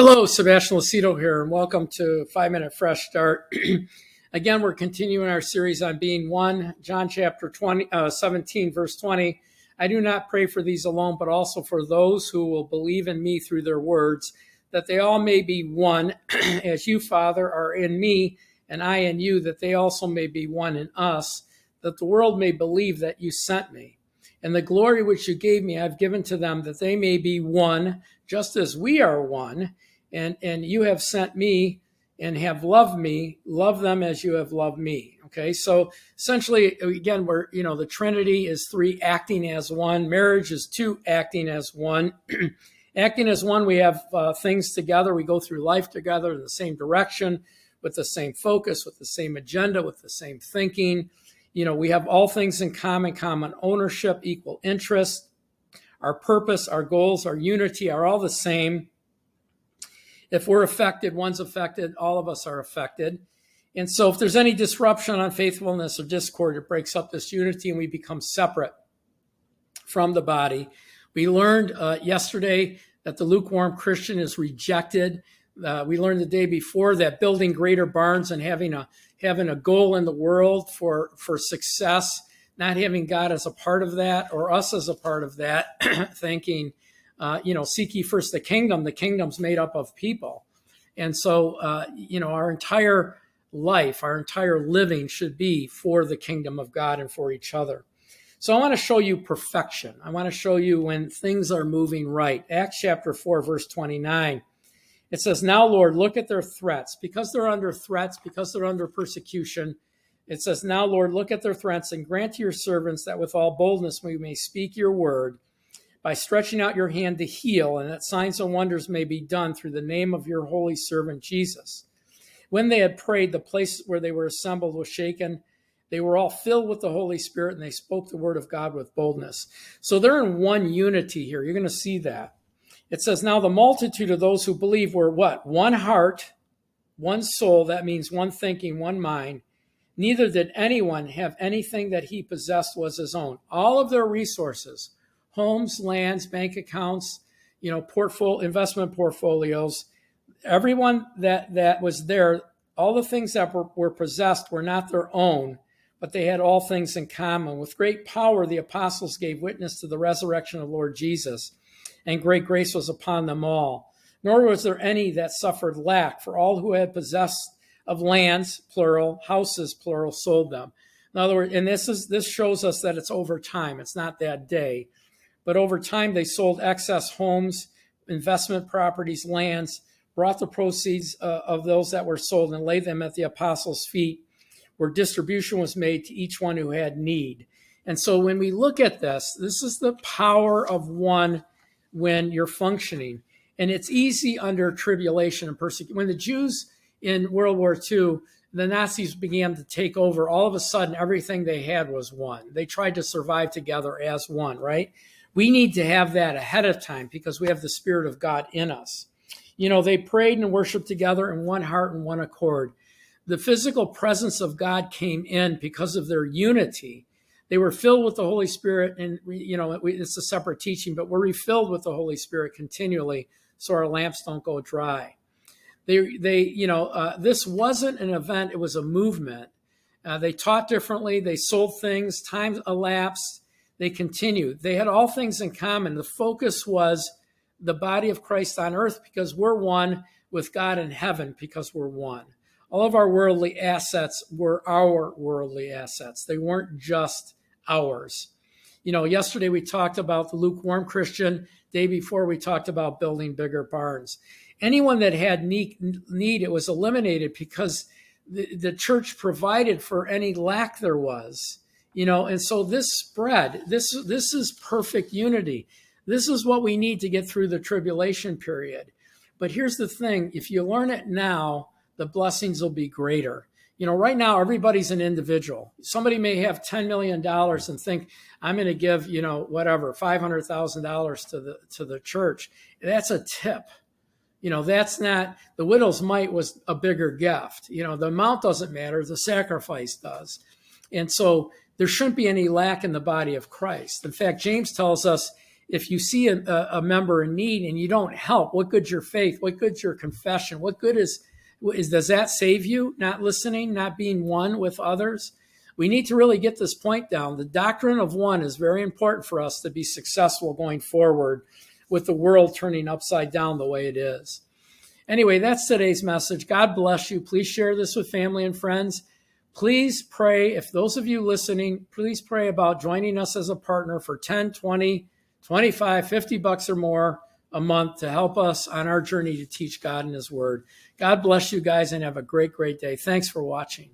Hello, Sebastian Lucido here, and welcome to Five Minute Fresh Start. Again, we're continuing our series on being one. John chapter 20, uh, 17, verse 20. I do not pray for these alone, but also for those who will believe in me through their words, that they all may be one, as you, Father, are in me, and I in you, that they also may be one in us, that the world may believe that you sent me. And the glory which you gave me, I've given to them, that they may be one, just as we are one and and you have sent me and have loved me love them as you have loved me okay? So essentially again we're you know the trinity is three acting as one. Marriage is two acting as one. Acting as one we have uh, things together. We go through life together in the same direction with the same focus with the same agenda with the same thinking. You know we have all things in common common ownership equal interest. Our purpose our goals our unity are all the same if we're affected, one's affected, all of us are affected. And so if there's any disruption on faithfulness or discord, it breaks up this unity and we become separate from the body. We learned uh, yesterday that the lukewarm Christian is rejected. Uh, we learned the day before that building greater barns and having a having a goal in the world for for success, not having God as a part of that or us as a part of that, thinking uh, you know, seek ye first the kingdom. The kingdom's made up of people. And so, uh, you know, our entire life, our entire living should be for the kingdom of God and for each other. So I want to show you perfection. I want to show you when things are moving right. Acts chapter 4, verse 29. It says, Now, Lord, look at their threats. Because they're under threats, because they're under persecution, it says, Now, Lord, look at their threats and grant to your servants that with all boldness we may speak your word by stretching out your hand to heal, and that signs and wonders may be done through the name of your holy servant Jesus. When they had prayed, the place where they were assembled was shaken. They were all filled with the Holy Spirit and they spoke the word of God with boldness. So they're in one unity here. You're going to see that. It says, Now the multitude of those who believe were what? One heart, one soul. That means one thinking, one mind. Neither did anyone have anything that he possessed was his own. All of their resources homes, lands, bank accounts, you know, portfolio investment portfolios. Everyone that that was there, all the things that were, were possessed were not their own, but they had all things in common. With great power, the apostles gave witness to the resurrection of Lord Jesus, and great grace was upon them all. Nor was there any that suffered lack, for all who had possessed of lands, plural, houses, plural, sold them. In other words, and this is this shows us that it's over time. It's not that day. But over time, they sold excess homes, investment properties, lands, brought the proceeds uh, of those that were sold and laid them at the apostles' feet, where distribution was made to each one who had need. And so when we look at this, this is the power of one when you're functioning. And it's easy under tribulation and persecution. When the Jews in World War II, the Nazis began to take over, all of a sudden everything they had was one. They tried to survive together as one, right? We need to have that ahead of time because we have the Spirit of God in us. You know, they prayed and worshiped together in one heart and one accord. The physical presence of God came in because of their unity. They were filled with the Holy Spirit, and you know it's a separate teaching, but we're refilled with the Holy Spirit continually, so our lamps don't go dry. They, they, you know, uh, this wasn't an event; it was a movement. Uh, they taught differently. They sold things. Time elapsed they continued. They had all things in common. The focus was the body of Christ on earth because we're one with God in heaven because we're one. All of our worldly assets were our worldly assets, they weren't just ours. You know, yesterday we talked about the lukewarm Christian. Day before we talked about building bigger barns. Anyone that had need, need it was eliminated because the, the church provided for any lack there was you know and so this spread this this is perfect unity. This is what we need to get through the tribulation period. But here's the thing if you learn it now the blessings will be greater. You know right now everybody's an individual. Somebody may have 10 million dollars and think i'm going to give you know whatever $500000 to the to the church. That's a tip. You know that's not the widow's mite was a bigger gift. You know the amount doesn't matter the sacrifice does and so there shouldn't be any lack in the body of Christ. In fact, James tells us if you see a, a member in need and you don't help, what good's your faith? What good's your confession? What good is, is does that save you? Not listening, not being one with others? We need to really get this point down. The doctrine of one is very important for us to be successful going forward with the world turning upside down the way it is. Anyway, that's today's message. God bless you. Please share this with family and friends. Please pray, if those of you listening, please pray about joining us as a partner for 10, 20, 25, 50 bucks or more a month to help us on our journey to teach God and His Word. God bless you guys and have a great, great day. Thanks for watching.